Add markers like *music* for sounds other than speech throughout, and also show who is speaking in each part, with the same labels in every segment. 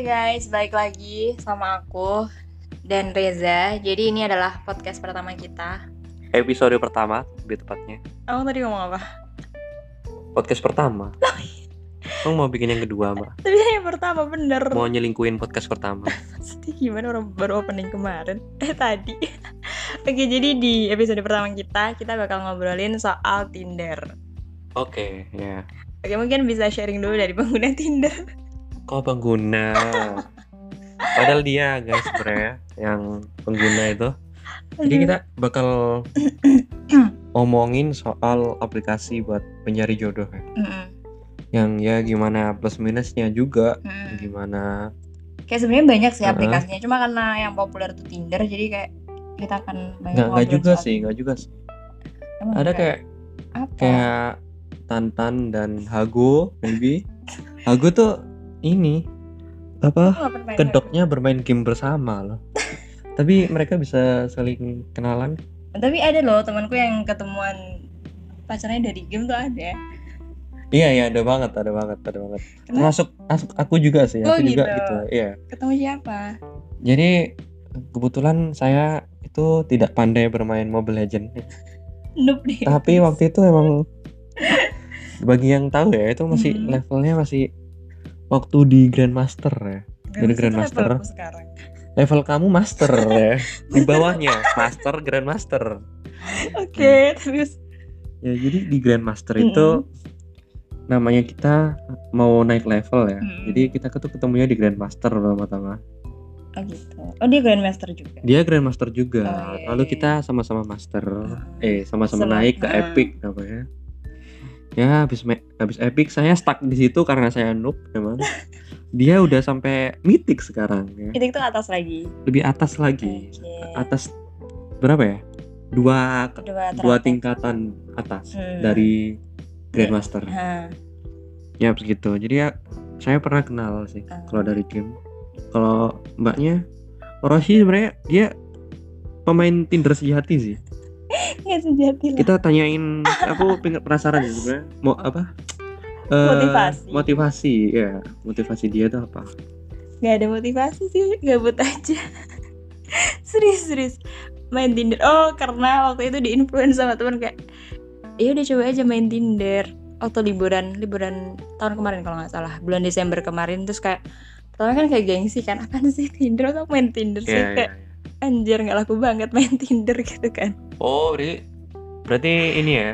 Speaker 1: Oke guys, balik lagi sama aku dan Reza. Jadi ini adalah podcast pertama kita.
Speaker 2: episode pertama lebih tepatnya
Speaker 1: Kamu tadi ngomong apa?
Speaker 2: podcast pertama *laughs* Kamu mau bikin yang kedua mbak
Speaker 1: Tapi yang pertama bener.
Speaker 2: mau nyelingkuin podcast pertama *laughs*
Speaker 1: Maksudnya gimana orang baru opening kemarin? Eh tadi. *laughs* Oke, jadi di episode pertama kita kita bakal ngobrolin soal Tinder.
Speaker 2: oke ya
Speaker 1: Oke, mungkin bisa sharing dulu dari pengguna Tinder.
Speaker 2: Kok pengguna? Padahal dia guys sebenarnya yang pengguna itu. Jadi kita bakal *clears throat* ngomongin soal aplikasi buat pencari jodoh ya.
Speaker 1: Mm-mm,
Speaker 2: yang ya gimana plus minusnya juga
Speaker 1: mm-mm.
Speaker 2: gimana?
Speaker 1: Kayak sebenarnya banyak sih
Speaker 2: Heeh.
Speaker 1: aplikasinya, cuma karena yang populer tuh Tinder, jadi kayak kita akan banyak
Speaker 2: nggak nggak juga
Speaker 1: soal
Speaker 2: sih nggak juga sih.
Speaker 1: Emang
Speaker 2: ada kayak
Speaker 1: apa?
Speaker 2: kayak Tantan dan Hago maybe. Hago tuh ini apa kedoknya bermain game bersama loh *laughs* tapi mereka bisa saling kenalan
Speaker 1: Tapi ada loh temanku yang ketemuan pacarnya dari game tuh ada.
Speaker 2: iya iya ada banget ada banget ada banget termasuk masuk aku juga sih
Speaker 1: Oh,
Speaker 2: aku juga
Speaker 1: gitu.
Speaker 2: gitu iya
Speaker 1: Ketemu siapa?
Speaker 2: jadi kebetulan saya itu tidak pandai bermain Mobile Legend
Speaker 1: Noob deh.
Speaker 2: tapi waktu itu emang *laughs* bagi yang tahu ya itu masih
Speaker 1: Hmm.
Speaker 2: levelnya masih waktu di Grandmaster ya jadi Grandmaster.
Speaker 1: Level
Speaker 2: level kamu Master *laughs* ya di bawahnya Master Grandmaster
Speaker 1: Oke, terus
Speaker 2: ya jadi di Grandmaster itu namanya kita mau naik level ya
Speaker 1: Mm-mm.
Speaker 2: jadi kita ketemu ketemunya di Grandmaster pertama-tama
Speaker 1: oh gitu. Oh dia Grandmaster juga.
Speaker 2: dia Grandmaster juga
Speaker 1: Oh, iya,
Speaker 2: lalu
Speaker 1: iya.
Speaker 2: kita sama-sama Master
Speaker 1: Hmm.
Speaker 2: eh sama-sama
Speaker 1: Sama-
Speaker 2: naik ke
Speaker 1: hmm.
Speaker 2: Epic namanya ya habis habis Epic saya stuck di situ karena saya noob memang *laughs* dia udah sampai Mythic sekarang ya
Speaker 1: Itu itu atas lagi.
Speaker 2: lebih atas lagi
Speaker 1: Oke.
Speaker 2: atas berapa ya dua dua
Speaker 1: teratas.
Speaker 2: tingkatan atas
Speaker 1: Hmm.
Speaker 2: dari Grandmaster
Speaker 1: Hah.
Speaker 2: ya begitu jadi ya saya pernah kenal sih
Speaker 1: Ah.
Speaker 2: kalau dari game kalau mbaknya Orochi sebenarnya dia pemain Tinder sejati sih
Speaker 1: Nggak sejati lah.
Speaker 2: kita tanyain aku penasaran sih sebenarnya mau apa Eh,
Speaker 1: Motivasi.
Speaker 2: motivasi ya motivasi dia tuh apa
Speaker 1: Gak ada motivasi sih, gabut aja. serius serius main Tinder. Oh karena waktu itu diinfluence sama teman kayak, ya udah coba aja main Tinder. Waktu liburan liburan tahun kemarin kalau nggak salah bulan Desember kemarin terus kayak pertama kan kayak gengsi kan apa sih Tinder atau main Tinder sih
Speaker 2: Iya, iya,
Speaker 1: kayak
Speaker 2: iya.
Speaker 1: Anjir nggak laku banget main Tinder gitu kan.
Speaker 2: Oh berarti berarti ini ya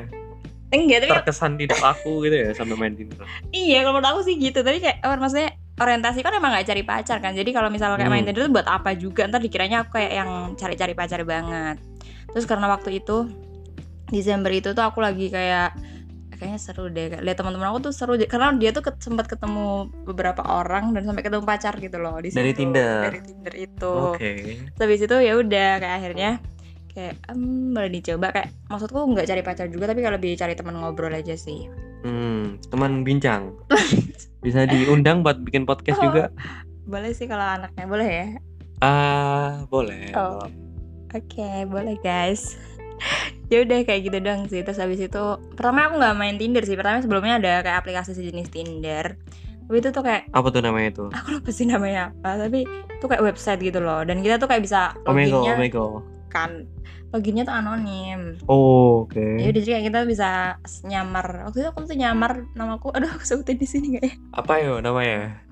Speaker 1: enggak tapi
Speaker 2: terkesan tidak laku gitu ya sampai main Tinder.
Speaker 1: Iya kalau menurut aku sih gitu. Tapi kayak oh, maksudnya orientasi kan emang nggak cari pacar kan. Jadi kalau misalnya kayak main
Speaker 2: Hmm.
Speaker 1: Tinder tuh buat apa juga? Ntar dikiranya aku kayak yang cari-cari pacar banget. Terus karena waktu itu Desember itu tuh aku lagi kayak kayaknya seru deh lihat teman-teman aku tuh seru deh. karena dia tuh ket- sempat ketemu beberapa orang dan sampai ketemu pacar gitu loh di
Speaker 2: Dari
Speaker 1: situ.
Speaker 2: Tinder?
Speaker 1: dari Tinder itu
Speaker 2: oke
Speaker 1: habis itu ya udah kayak akhirnya kayak em boleh dicoba kayak maksudku nggak cari pacar juga tapi kalau lebih cari teman ngobrol aja sih
Speaker 2: hmm teman bincang *laughs* bisa diundang buat bikin podcast
Speaker 1: Oh.
Speaker 2: juga
Speaker 1: boleh sih kalau anaknya boleh ya
Speaker 2: ah boleh
Speaker 1: Oh.
Speaker 2: boleh.
Speaker 1: Oke, boleh guys. Ya udah kayak gitu doang sih. Terus habis itu pertama aku nggak main Tinder sih. Pertama sebelumnya ada kayak aplikasi sejenis Tinder. Tapi itu tuh kayak
Speaker 2: apa tuh namanya itu
Speaker 1: aku lupa sih namanya apa, tapi itu kayak website gitu loh. Dan kita tuh kayak bisa loginnya
Speaker 2: Omegle
Speaker 1: kan loginnya tuh anonim.
Speaker 2: oh, oke
Speaker 1: Ya udah jadi kayak kita bisa nyamar. Waktu itu aku tuh nyamar namaku. Aduh, aku sebutin di sini nggak ya?
Speaker 2: apa yo namanya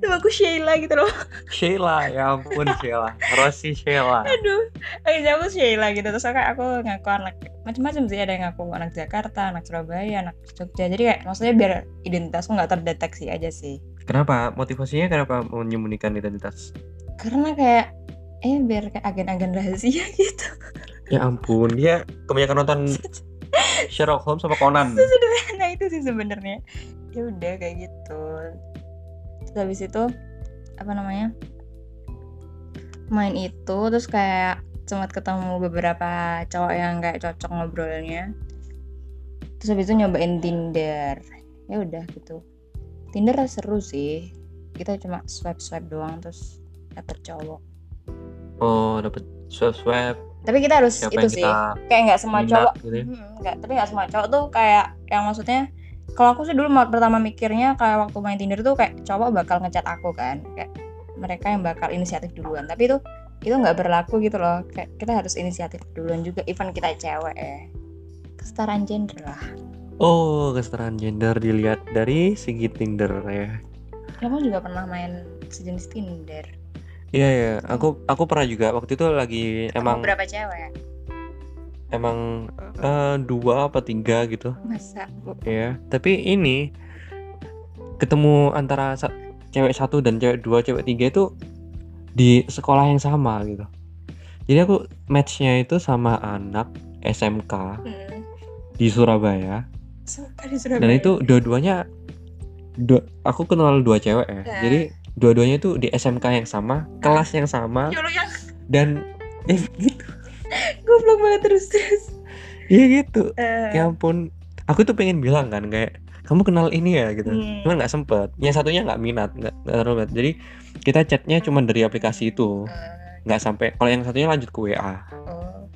Speaker 1: Namaku Sheila gitu loh.
Speaker 2: Sheila ya ampun Sheila Rossi Sheila
Speaker 1: Aduh, akhirnya aku Sheila gitu terus kayak aku ngaku anak macam-macam sih ada yang ngaku anak Jakarta, anak Surabaya, anak Jogja. Jadi kayak maksudnya biar identitasku nggak terdeteksi aja sih.
Speaker 2: kenapa motivasinya kenapa menyembunyikan identitas
Speaker 1: Karena kayak eh biar kayak agen-agen rahasia *laughs* gitu.
Speaker 2: ya ampun dia kebanyakan nonton *laughs* Sherlock Holmes sama Conan
Speaker 1: nah itu sih sebenarnya. Ya udah kayak gitu. Terus habis itu apa namanya? Main itu terus kayak sempat ketemu beberapa cowok yang kayak cocok ngobrolnya. Terus habis itu nyobain Tinder. Ya udah gitu. Tinder seru sih. Kita cuma swipe-swipe doang terus dapet cowok.
Speaker 2: oh dapet swipe swipe
Speaker 1: Tapi kita harus
Speaker 2: siapa
Speaker 1: itu sih. Kayak nggak semua
Speaker 2: minat
Speaker 1: cowok
Speaker 2: gitu ya
Speaker 1: Hmm, enggak, tapi nggak semua cowok tuh kayak yang maksudnya kalau aku sih dulu ma- pertama mikirnya kayak waktu main Tinder tuh kayak cowok bakal ngechat aku kan. Kayak mereka yang bakal inisiatif duluan. Tapi itu itu nggak berlaku gitu loh. Kayak kita harus inisiatif duluan juga. Even kita cewek ya. Kesetaraan gender lah.
Speaker 2: Oh, kesetaraan gender dilihat dari segi Tinder ya.
Speaker 1: kamu juga pernah main sejenis Tinder?
Speaker 2: Iya ya, aku aku pernah juga. Waktu itu lagi
Speaker 1: emang
Speaker 2: emang
Speaker 1: berapa cewek
Speaker 2: emang eh, dua apa tiga gitu
Speaker 1: masa
Speaker 2: ya. Tapi ini ketemu antara sa- cewek satu dan cewek dua, cewek tiga itu di sekolah yang sama gitu. Jadi aku matchnya itu sama anak SMK
Speaker 1: hmm.
Speaker 2: di Surabaya
Speaker 1: suka di Surabaya
Speaker 2: dan itu dua-duanya dua, aku kenal dua cewek ya.
Speaker 1: Eh.
Speaker 2: Jadi dua-duanya itu di SMK yang sama, kelas yang sama
Speaker 1: ya yang
Speaker 2: dan eh gitu. *laughs*
Speaker 1: goblok banget terus terus
Speaker 2: Iya gitu.
Speaker 1: Eh,
Speaker 2: Ya ampun, aku tuh pengen bilang kan kayak kamu kenal ini ya gitu.
Speaker 1: Hmm.
Speaker 2: Cuman nggak sempet. Yang satunya nggak minat, nggak terlalu minat. Jadi kita chatnya cuma dari aplikasi itu,
Speaker 1: eh,
Speaker 2: nggak sampai. Kalau yang satunya lanjut ke WA.
Speaker 1: oh.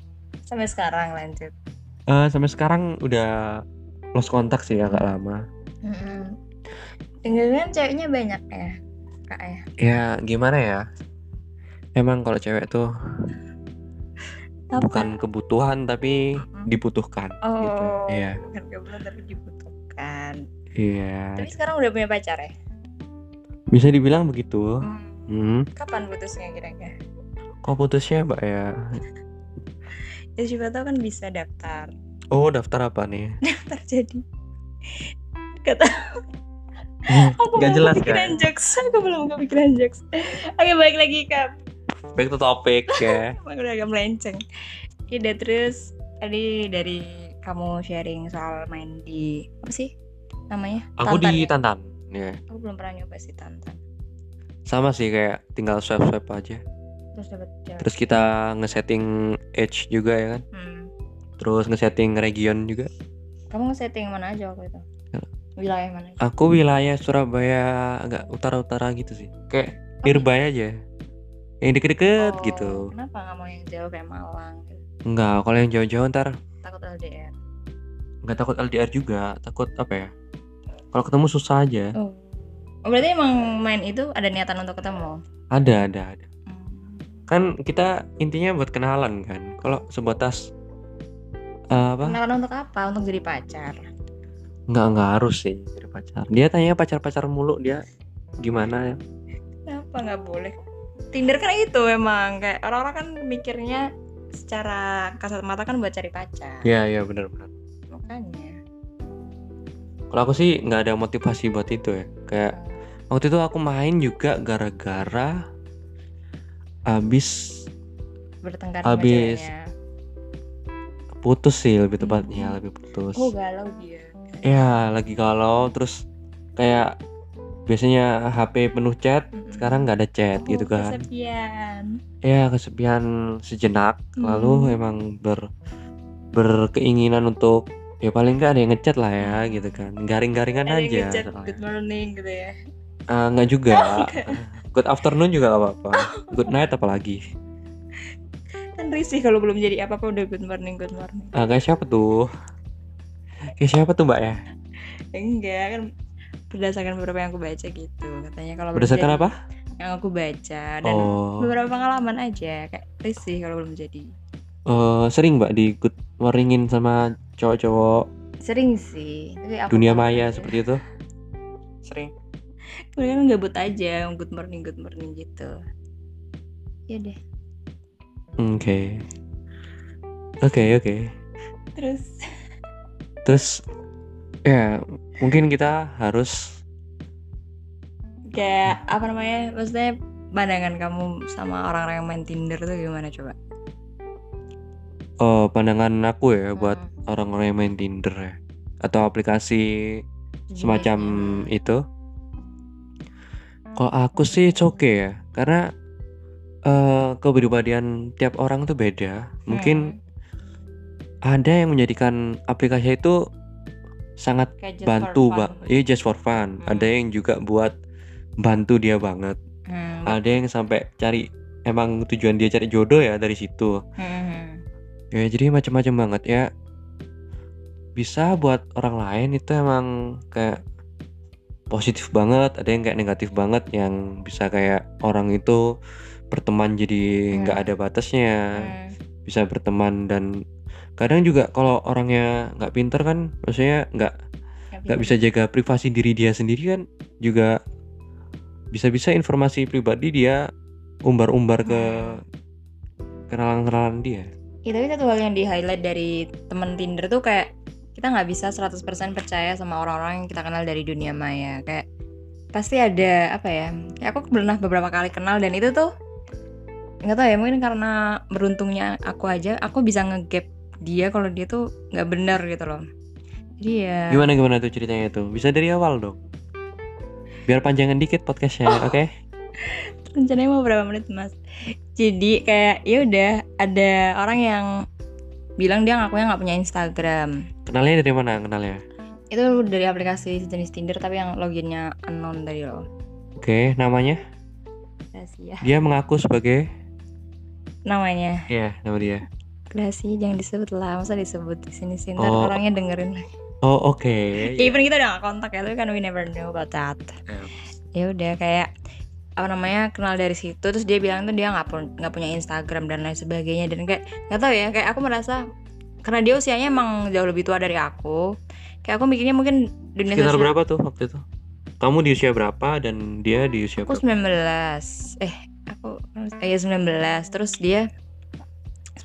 Speaker 1: sampai sekarang lanjut
Speaker 2: Eh, sampai sekarang udah lost kontak sih agak lama.
Speaker 1: Dengar-dengar ceweknya banyak ya, kak ya.
Speaker 2: Ya gimana ya? Emang kalau cewek tuh
Speaker 1: Apa?
Speaker 2: bukan kebutuhan tapi dibutuhkan gitu.
Speaker 1: Oh,
Speaker 2: Iya.
Speaker 1: bukan kebetulan tapi dibutuhkan.
Speaker 2: Iya.
Speaker 1: Tapi sekarang udah punya pacar ya?
Speaker 2: Bisa dibilang begitu.
Speaker 1: Hmm.
Speaker 2: Hmm.
Speaker 1: Kapan putusnya kira-kira?
Speaker 2: Kok putusnya, Mbak ya?
Speaker 1: Ya siapa tahu kan bisa daftar.
Speaker 2: Oh, daftar apa nih? *laughs*
Speaker 1: Daftar jadi. Kata aku
Speaker 2: Gak
Speaker 1: belum
Speaker 2: jelas
Speaker 1: kepikiran
Speaker 2: kan?
Speaker 1: jokes. Aku belum kepikiran jokes. Oke, balik lagi kak.
Speaker 2: Back to topic *laughs* ya.
Speaker 1: Emang udah agak melenceng. Ya udah terus tadi dari kamu sharing soal main di apa sih namanya?
Speaker 2: Aku
Speaker 1: Tantan
Speaker 2: di
Speaker 1: ya?
Speaker 2: Tantan. Ya.
Speaker 1: Aku belum pernah nyoba sih Tantan.
Speaker 2: Sama sih kayak tinggal swipe-swipe aja.
Speaker 1: Terus dapat.
Speaker 2: Terus kita ngesetting age juga ya kan.
Speaker 1: Hmm.
Speaker 2: Terus ngesetting region juga.
Speaker 1: Kamu nge-setting mana aja waktu itu?
Speaker 2: Ya.
Speaker 1: Wilayah mana aja?
Speaker 2: Aku wilayah Surabaya agak utara-utara gitu sih. Kayak nearby aja. Yang deket-deket
Speaker 1: Oh,
Speaker 2: gitu.
Speaker 1: Kenapa nggak mau yang jauh kayak Malang? Gitu?
Speaker 2: Enggak, kalau yang jauh-jauh ntar
Speaker 1: Takut LDR.
Speaker 2: nggak takut LDR juga, takut apa ya? Kalau ketemu susah aja.
Speaker 1: Oh. Oh, berarti emang main itu ada niatan untuk ketemu?
Speaker 2: Ada, ada, ada.
Speaker 1: Hmm.
Speaker 2: Kan kita intinya buat kenalan kan. Kalau sebatas eh, apa?
Speaker 1: Kenalan untuk apa? Untuk jadi pacar.
Speaker 2: Nggak nggak harus sih jadi pacar. Dia tanya pacar-pacar mulu dia gimana ya?
Speaker 1: Kenapa nggak boleh? Tinder kan itu emang kayak orang-orang kan mikirnya secara kasat mata kan buat cari pacar.
Speaker 2: Iya iya benar-benar.
Speaker 1: Makanya.
Speaker 2: Kalau aku sih nggak ada motivasi buat itu ya. Kayak waktu itu aku main juga gara-gara abis
Speaker 1: bertengkar sama
Speaker 2: Habis.
Speaker 1: ceweknya.
Speaker 2: putus sih lebih tepatnya lebih putus.
Speaker 1: Oh galau dia.
Speaker 2: Ya lagi galau terus kayak biasanya HP penuh chat
Speaker 1: Mm-mm.
Speaker 2: sekarang nggak ada chat
Speaker 1: Oh,
Speaker 2: gitu kan.
Speaker 1: Kesepian.
Speaker 2: Ya kesepian sejenak
Speaker 1: Hmm.
Speaker 2: lalu emang ber berkeinginan untuk ya paling nggak ada yang ngechat lah ya gitu kan garing-garingan aja
Speaker 1: ngechat good morning gitu ya.
Speaker 2: Ah, nggak juga *laughs* good afternoon juga gak apa-apa good night apalagi
Speaker 1: Kan risih kalau belum jadi apa-apa udah good morning good morning.
Speaker 2: ah, kayak siapa tuh kayak siapa tuh mbak Ya,
Speaker 1: enggak kan berdasarkan beberapa yang aku baca gitu. Katanya kalau belum
Speaker 2: berdasarkan
Speaker 1: jadi-
Speaker 2: apa?
Speaker 1: Yang aku baca. Dan
Speaker 2: oh.
Speaker 1: beberapa pengalaman aja kayak risih kalau belum jadi.
Speaker 2: Eh, sering mbak di good morningin sama cowok-cowok?
Speaker 1: Sering sih tapi apa
Speaker 2: dunia maya seperti itu? Sering.
Speaker 1: Kan gabut aja good morning good morning gitu. Ya deh.
Speaker 2: Oke. Oke oke.
Speaker 1: Terus?
Speaker 2: Terus ya mungkin kita harus
Speaker 1: kayak apa namanya maksudnya pandangan kamu sama orang-orang yang main Tinder tuh gimana coba?
Speaker 2: Oh pandangan aku ya buat
Speaker 1: Hmm,
Speaker 2: orang-orang yang main Tinder ya atau aplikasi semacam
Speaker 1: jenisnya.
Speaker 2: itu. Kalau aku sih it's okay ya karena eh kepribadian tiap orang tuh beda. Mungkin ada yang menjadikan aplikasi itu sangat
Speaker 1: kayak just
Speaker 2: bantu mbak. iya just for fun.
Speaker 1: Hmm.
Speaker 2: ada yang juga buat bantu dia banget.
Speaker 1: Hmm,
Speaker 2: ada yang sampai cari emang tujuan dia cari jodoh ya dari situ.
Speaker 1: Hmm.
Speaker 2: ya jadi macam-macam banget ya. Bisa buat orang lain itu emang kayak positif banget. Ada yang kayak negatif banget yang bisa kayak orang itu berteman jadi nggak
Speaker 1: Hmm.
Speaker 2: ada batasnya.
Speaker 1: Hmm,
Speaker 2: bisa berteman dan kadang juga kalau orangnya nggak pinter kan maksudnya nggak nggak bisa jaga privasi diri dia sendiri kan juga bisa-bisa informasi pribadi dia umbar-umbar ke
Speaker 1: Hmm.
Speaker 2: kenalan-kenalan dia
Speaker 1: Ya, tapi satu hal yang di highlight dari temen Tinder tuh kayak kita nggak bisa 100% percaya sama orang-orang yang kita kenal dari dunia maya. Kayak pasti ada apa ya? Kayak aku pernah beberapa kali kenal dan itu tuh nggak tahu ya mungkin karena beruntungnya aku aja aku bisa ngegap dia kalau dia tuh nggak benar gitu loh. Jadi ya
Speaker 2: gimana gimana tuh ceritanya tuh bisa dari awal dong? Biar panjangan dikit podcastnya
Speaker 1: Oh.
Speaker 2: oke? *laughs*
Speaker 1: Rencananya mau berapa menit mas? Jadi kayak ya udah ada orang yang bilang dia ngakunya nggak punya Instagram.
Speaker 2: Kenalnya dari mana kenalnya?
Speaker 1: Itu dari aplikasi sejenis Tinder tapi yang loginnya unknown tadi loh.
Speaker 2: Oke namanya?
Speaker 1: Rahasia.
Speaker 2: Dia mengaku sebagai?
Speaker 1: Namanya.
Speaker 2: Ya nama dia
Speaker 1: rahasia jangan disebut lah. Masa disebut di sini sih? Ntar
Speaker 2: Oh.
Speaker 1: orangnya dengerin.
Speaker 2: Oh oke. *laughs*
Speaker 1: Even kita udah gak kontak ya tapi kan we never know about that. Ya. Udah kayak apa namanya kenal dari situ terus dia bilang tuh dia nggak pun nggak punya Instagram dan lain sebagainya. Dan kayak nggak tahu ya kayak aku merasa karena dia usianya emang jauh lebih tua dari aku kayak aku mikirnya mungkin dunia
Speaker 2: sekitar
Speaker 1: sosial
Speaker 2: berapa tuh waktu itu? Kamu di usia berapa dan dia di usia
Speaker 1: aku
Speaker 2: berapa?
Speaker 1: 19 eh aku eh, ya 19 terus dia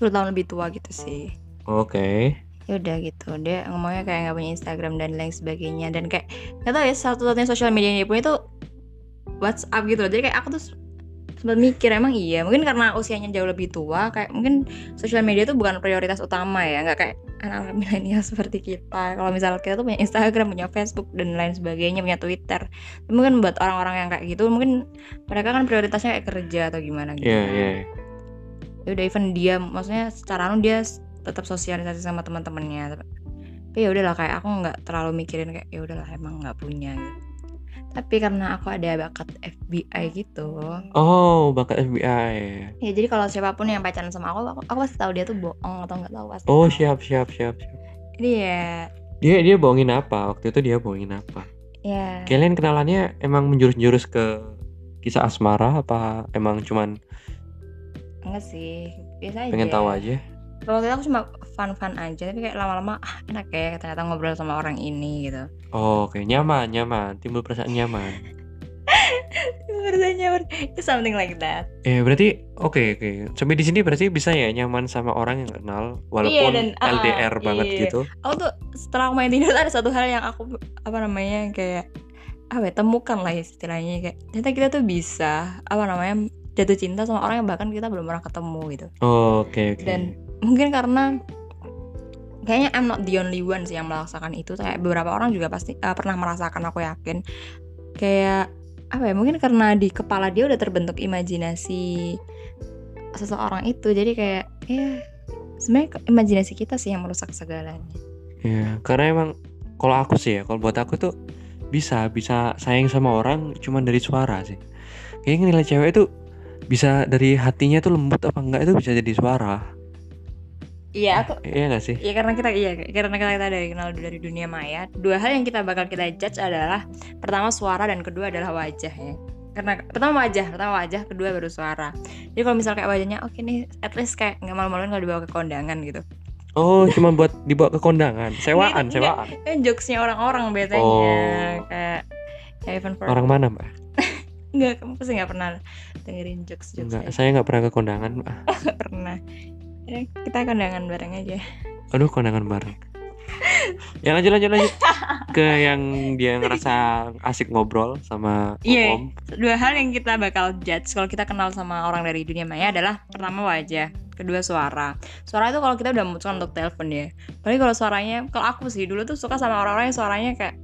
Speaker 1: 10 tahun lebih tua gitu sih.
Speaker 2: Oke.
Speaker 1: Ya udah gitu. Dia ngomongnya kayak nggak punya Instagram dan lain sebagainya. Dan kayak nggak tahu ya satu-satunya sosial media yang dia punya itu WhatsApp gitu loh. Jadi kayak aku tuh sempat mikir emang iya? Mungkin karena usianya jauh lebih tua kayak mungkin sosial media itu bukan prioritas utama ya. Nggak kayak anak-anak milenial *laughs* seperti kita. Kalau misalnya kita tuh punya Instagram punya Facebook dan lain sebagainya punya Twitter. Tapi mungkin buat orang-orang yang kayak gitu mungkin mereka kan prioritasnya kayak kerja atau gimana gitu.
Speaker 2: Iya, iya.
Speaker 1: Ya udah even dia maksudnya secara anu dia tetap sosialisasi sama teman-temannya tapi tapi ya udahlah kayak aku nggak terlalu mikirin kayak ya udahlah emang nggak punya gitu. tapi karena aku ada bakat FBI gitu
Speaker 2: Oh, bakat FBI.
Speaker 1: ya jadi kalau siapa pun yang pacaran sama aku aku, aku pasti tahu dia tuh bohong atau nggak tahu pasti
Speaker 2: Oh,
Speaker 1: tahu.
Speaker 2: siap, siap, siap, siap.
Speaker 1: jadi ya
Speaker 2: Dia dia bohongin apa? Waktu itu dia bohongin apa?
Speaker 1: ya
Speaker 2: Kalian kenalannya emang menjurus-jurus ke kisah asmara apa emang cuman
Speaker 1: enggak sih biasa aja
Speaker 2: pengen tahu aja?
Speaker 1: kalau itu aku cuma fun-fun aja tapi kayak lama-lama ah enak ya ternyata ngobrol sama orang ini gitu
Speaker 2: Oh, oke, nyaman, nyaman. Timbul perasaan nyaman. *laughs*
Speaker 1: Rasanya it's something like that
Speaker 2: Eh, berarti oke, oke. Sampai di sini berarti bisa ya nyaman sama orang yang kenal walaupun
Speaker 1: Iya, dan, ah,
Speaker 2: LDR banget
Speaker 1: iya.
Speaker 2: gitu.
Speaker 1: aku tuh setelah aku main Tinder ada satu hal yang aku apa namanya kayak apa ya temukan lah istilahnya kayak ternyata kita tuh bisa apa namanya jatuh cinta sama orang yang bahkan kita belum pernah ketemu gitu.
Speaker 2: Oh, oke, oke.
Speaker 1: dan mungkin karena kayaknya I'm not the only one sih yang merasakan itu. Kayak beberapa orang juga pasti eh, pernah merasakan aku yakin. Kayak apa ya mungkin karena di kepala dia udah terbentuk imajinasi seseorang itu. Jadi kayak ya sebenarnya imajinasi kita sih yang merusak segalanya.
Speaker 2: Iya, karena emang kalau aku sih ya, kalau buat aku tuh bisa bisa sayang sama orang cuman dari suara sih. Kayaknya nilai cewek itu bisa dari hatinya tuh lembut apa enggak itu bisa jadi suara.
Speaker 1: iya aku
Speaker 2: Iya gak sih?
Speaker 1: ya karena kita iya karena kita, kita dari kenal dari dunia maya dua hal yang kita bakal kita judge adalah pertama suara dan kedua adalah wajah ya karena pertama wajah pertama wajah kedua baru suara jadi kalau misal kayak wajahnya oke nih at least kayak nggak malu-maluin kalau dibawa ke kondangan gitu
Speaker 2: Oh, cuma buat dibawa ke kondangan, sewaan, sewaan.
Speaker 1: kan jokesnya orang-orang biasanya
Speaker 2: Oh.
Speaker 1: kayak even for
Speaker 2: Orang mana, Mbak?
Speaker 1: Nggak kamu pasti nggak pernah dengerin jokes jokes
Speaker 2: Enggak, saya nggak pernah ke kondangan, *laughs*
Speaker 1: nggak pernah ya, kita kondangan bareng aja
Speaker 2: Aduh, kondangan bareng. Ya lanjut lanjut lanjut ke yang dia ngerasa asik ngobrol sama
Speaker 1: Iya.
Speaker 2: Om.
Speaker 1: dua hal yang kita bakal judge kalau kita kenal sama orang dari dunia maya adalah pertama wajah kedua suara suara itu kalau kita udah memutuskan untuk telepon ya apalagi kalau suaranya kalau aku sih dulu tuh suka sama orang-orang yang suaranya kayak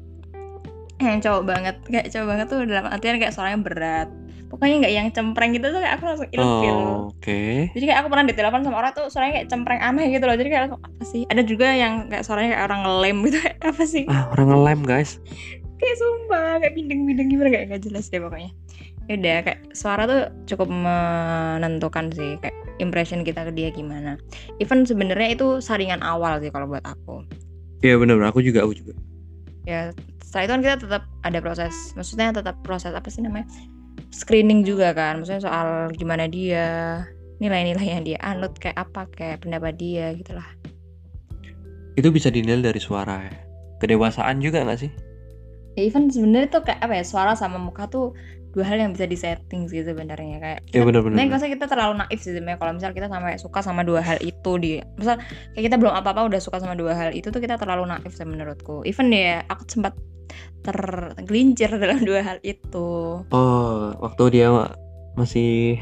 Speaker 1: yang cowok banget. Kayak cowok banget tuh dalam artian kayak suaranya berat. Pokoknya nggak yang cempreng gitu tuh kayak aku langsung ilfil
Speaker 2: Oh, oke.
Speaker 1: jadi kayak aku pernah ditelepon sama orang tuh suaranya kayak cempreng aneh gitu loh. Jadi kayak langsung apa sih? Ada juga yang kayak suaranya kayak orang ngelem gitu. Kayak *laughs* apa sih?
Speaker 2: Ah, orang ngelem, guys.
Speaker 1: kayak sumpah kayak bindeng-bindeng gimana kayak gak jelas deh pokoknya. Ya udah kayak suara tuh cukup menentukan sih kayak impression kita ke dia gimana. Even sebenarnya itu saringan awal sih kalau buat aku.
Speaker 2: Iya benar aku juga aku juga.
Speaker 1: ya setelah itu kan kita tetap ada proses. Maksudnya tetap proses apa sih namanya? Screening juga kan. Maksudnya soal gimana dia nilai-nilai yang dia anut kayak apa kayak pendapat dia gitu lah
Speaker 2: Itu bisa dinilai dari suara ya. Kedewasaan juga nggak sih?
Speaker 1: ya even sebenarnya tuh kayak apa ya? Suara sama muka tuh dua hal yang bisa disetting sih sebenarnya kayak
Speaker 2: Iya
Speaker 1: kita,
Speaker 2: benar-benar.
Speaker 1: Sebenarnya maksudnya kita terlalu naif sih sebenarnya kalau misal kita sampai suka sama dua hal itu di misal kayak kita belum apa-apa udah suka sama dua hal itu tuh kita terlalu naif sih menurutku even ya aku sempat tergelincir *laughs* dalam dua hal itu
Speaker 2: Oh waktu dia masih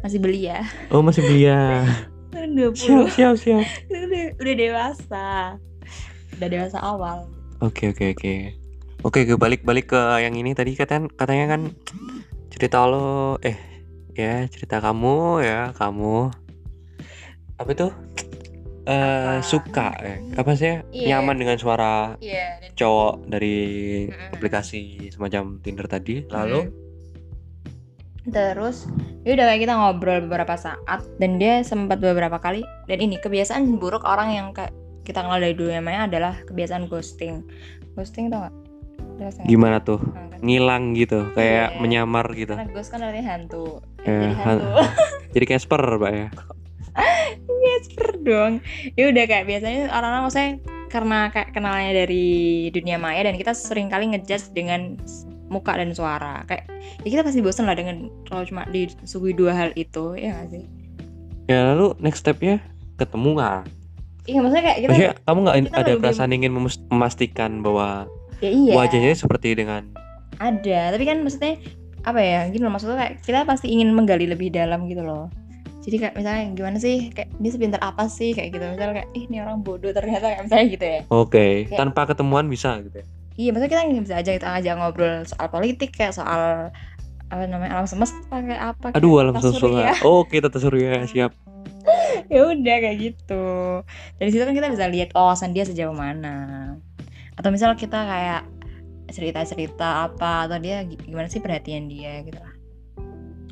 Speaker 1: masih belia
Speaker 2: oh masih belia. *laughs*
Speaker 1: dua
Speaker 2: siap siap siap.
Speaker 1: udah, *laughs* udah dewasa udah dewasa awal
Speaker 2: Oke oke oke. Oke gue balik balik ke yang ini tadi katanya katanya kan cerita lo eh ya cerita kamu ya kamu. Apa itu? Eh
Speaker 1: Apa?
Speaker 2: suka eh apa sih?
Speaker 1: Iya.
Speaker 2: nyaman dengan suara
Speaker 1: iya dan
Speaker 2: cowok dari
Speaker 1: Mm-mm.
Speaker 2: aplikasi semacam Tinder tadi. Lalu?
Speaker 1: Terus ya udah kayak kita ngobrol beberapa saat dan dia sempat beberapa kali. Dan ini kebiasaan buruk orang yang kayak kita kenal dari dunia maya adalah kebiasaan ghosting. Ghosting tau gak? Nggak?
Speaker 2: gimana tuh? Ngilang gitu kayak
Speaker 1: Iya.
Speaker 2: menyamar gitu.
Speaker 1: Karena ghost kan artinya hantu.
Speaker 2: Eh,
Speaker 1: jadi
Speaker 2: han-
Speaker 1: hantu. *laughs*
Speaker 2: Jadi Casper pak ya?
Speaker 1: Casper dong. Ya udah kayak biasanya orang-orang maksudnya karena kayak kenalnya dari dunia maya dan kita sering kali ngejudge dengan muka dan suara. Kayak ya kita pasti bosen lah dengan kalau cuma disuguhi dua hal itu ya gak sih?
Speaker 2: Ya lalu next stepnya ketemu nggak?
Speaker 1: Iya maksudnya kayak kita
Speaker 2: maksudnya kamu nggak ada perasaan ingin memastikan bahwa
Speaker 1: ya iya.
Speaker 2: Wajahnya seperti dengan
Speaker 1: ada tapi kan maksudnya apa ya gini loh maksudnya kayak kita pasti ingin menggali lebih dalam gitu loh. Jadi kayak misalnya gimana sih kayak dia sepintar apa sih kayak gitu. Misalnya kayak ih ini orang bodoh ternyata kayak misalnya gitu ya.
Speaker 2: Oke
Speaker 1: Kayak-
Speaker 2: tanpa ketemuan bisa gitu ya?
Speaker 1: Iya maksudnya kita bisa aja kita ngajak ngobrol soal politik kayak soal apa namanya alam semesta kayak apa kayak
Speaker 2: aduh alam
Speaker 1: surya. *laughs*
Speaker 2: Oke tata surya siap. *laughs*
Speaker 1: Ya udah kayak gitu. Dari situ kan kita bisa lihat wawasan dia sejauh mana atau misal kita kayak cerita-cerita apa atau dia gi- gimana sih perhatian dia gitu lah.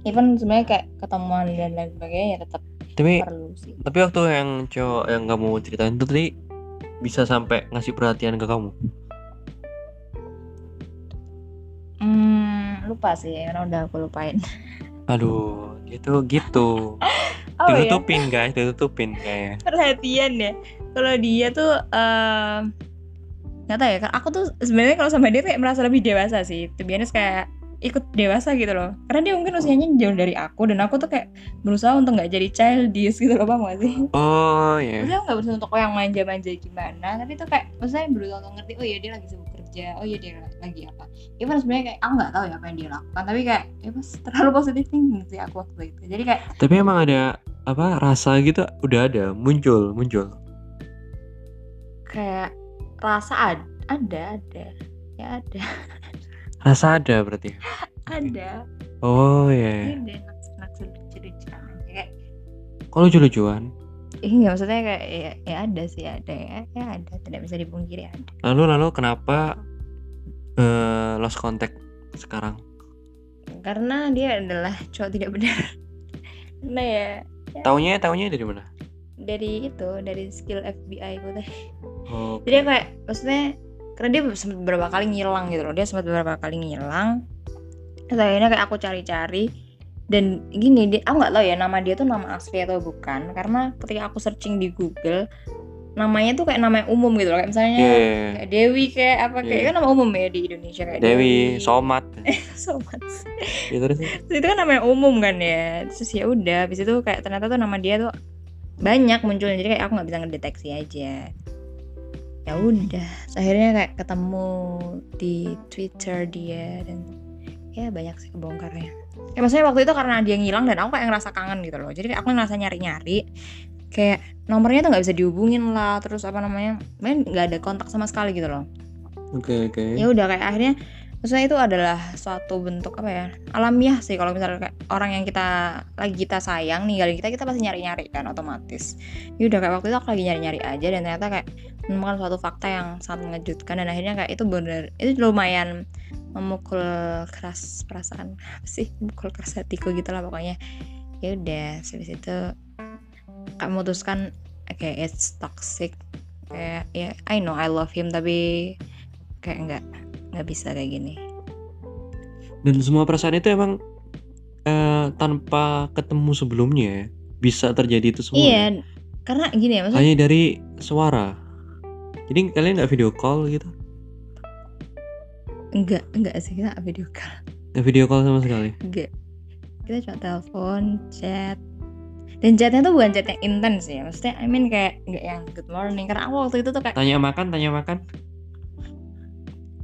Speaker 1: Even sebenarnya kayak ketemuan dan lain sebagainya ya tetap
Speaker 2: tapi
Speaker 1: perlu sih.
Speaker 2: tapi waktu yang cowok yang kamu ceritain itu tadi bisa sampai ngasih perhatian ke kamu?
Speaker 1: Hmm, lupa sih karena udah aku lupain.
Speaker 2: Aduh gitu gitu. *laughs*
Speaker 1: Oh ya
Speaker 2: ditutupin guys ditutupin kayaknya.
Speaker 1: Perhatian ya. Kalau dia tuh eh, nggak tahu ya aku tuh sebenarnya kalau sama dia kayak merasa lebih dewasa sih. Tuh kayak ikut dewasa gitu loh. Karena dia mungkin usianya jauh dari aku dan aku tuh kayak berusaha untuk nggak jadi childish gitu loh paham gak sih?
Speaker 2: Oh ya
Speaker 1: maksudnya nggak berusaha untuk yang manja-manja gimana? Tapi tuh kayak maksudnya berusaha untuk ngerti oh iya dia lagi sibuk kerja. Oh iya dia lagi apa. Even sebenarnya kayak aku nggak tahu ya apa yang dia lakukan. Tapi kayak ya pas terlalu positif thinking sih aku waktu itu. Jadi kayak
Speaker 2: tapi emang ada apa rasa gitu udah ada muncul muncul.
Speaker 1: Kayak rasa ad- ada ada. Ya ada. *laughs*
Speaker 2: Rasa ada berarti?
Speaker 1: Ada.
Speaker 2: Oh ya
Speaker 1: ini lucu-lucuan. Kayak
Speaker 2: kalau lucu-lucuan?
Speaker 1: Nggak maksudnya kayak ya, ya ada sih ada ya ya ada. Tidak bisa dipungkiri ada.
Speaker 2: Lalu lalu kenapa eh lost contact sekarang?
Speaker 1: Karena dia adalah cowok tidak benar. *laughs* Karena ya.
Speaker 2: Taunya taunya dari mana
Speaker 1: dari itu dari skill FBI gue teh.
Speaker 2: Oh
Speaker 1: jadi kayak maksudnya karena dia sempat beberapa kali ngilang gitu loh. Dia sempat beberapa kali ngilang. Terus akhirnya kayak aku cari-cari. Dan gini dia aku nggak tahu ya nama dia tuh nama asli atau bukan. Karena ketika aku searching di Google namanya tuh kayak nama yang umum gitu loh. Kayak misalnya
Speaker 2: iya.
Speaker 1: kayak Dewi kayak apa kayak
Speaker 2: Iya.
Speaker 1: kan nama umum ya di Indonesia kayak
Speaker 2: Dewi Somat
Speaker 1: Somat *laughs*
Speaker 2: terus?
Speaker 1: Terus itu kan nama yang umum kan ya. Terus ya udah habis itu kayak ternyata tuh nama dia tuh banyak munculnya jadi kayak aku nggak bisa ngedeteksi aja. Ya udah akhirnya kayak ketemu di Twitter dia dan ya banyak sih kebongkarnya. Ya maksudnya waktu itu karena dia ngilang dan aku kayak ngerasa kangen gitu loh. Jadi kayak aku ngerasa nyari-nyari kayak nomornya tuh nggak bisa dihubungin lah terus apa namanya main nggak ada kontak sama sekali gitu loh.
Speaker 2: Oke oke.
Speaker 1: Ya udah kayak akhirnya maksudnya itu adalah suatu bentuk apa ya alamiah sih kalau misalnya orang yang kita lagi kita sayang ninggalin kita kita pasti nyari-nyari kan otomatis. Ya udah kayak waktu itu aku lagi nyari-nyari aja dan ternyata kayak menemukan suatu fakta yang sangat mengejutkan dan akhirnya kayak itu bener itu lumayan memukul keras perasaan. Sih? Memukul keras hatiku gitu lah pokoknya. Ya udah habis itu kayak memutuskan oke it's toxic. Kayak ya I know I love him tapi kayak nggak nggak bisa kayak gini.
Speaker 2: Dan semua perasaan itu emang eh, tanpa ketemu sebelumnya ya, bisa terjadi itu semua ya?
Speaker 1: iya karena gini ya maksudnya
Speaker 2: hanya dari suara. Jadi kalian nggak video call gitu?
Speaker 1: Enggak enggak sih kita video call.
Speaker 2: Nggak video call sama sekali?
Speaker 1: Enggak kita cuma telepon chat. Dan chatnya tuh bukan chat yang intens ya maksudnya I mean kayak nggak yang good morning. Karena aku waktu itu tuh kayak
Speaker 2: tanya makan tanya makan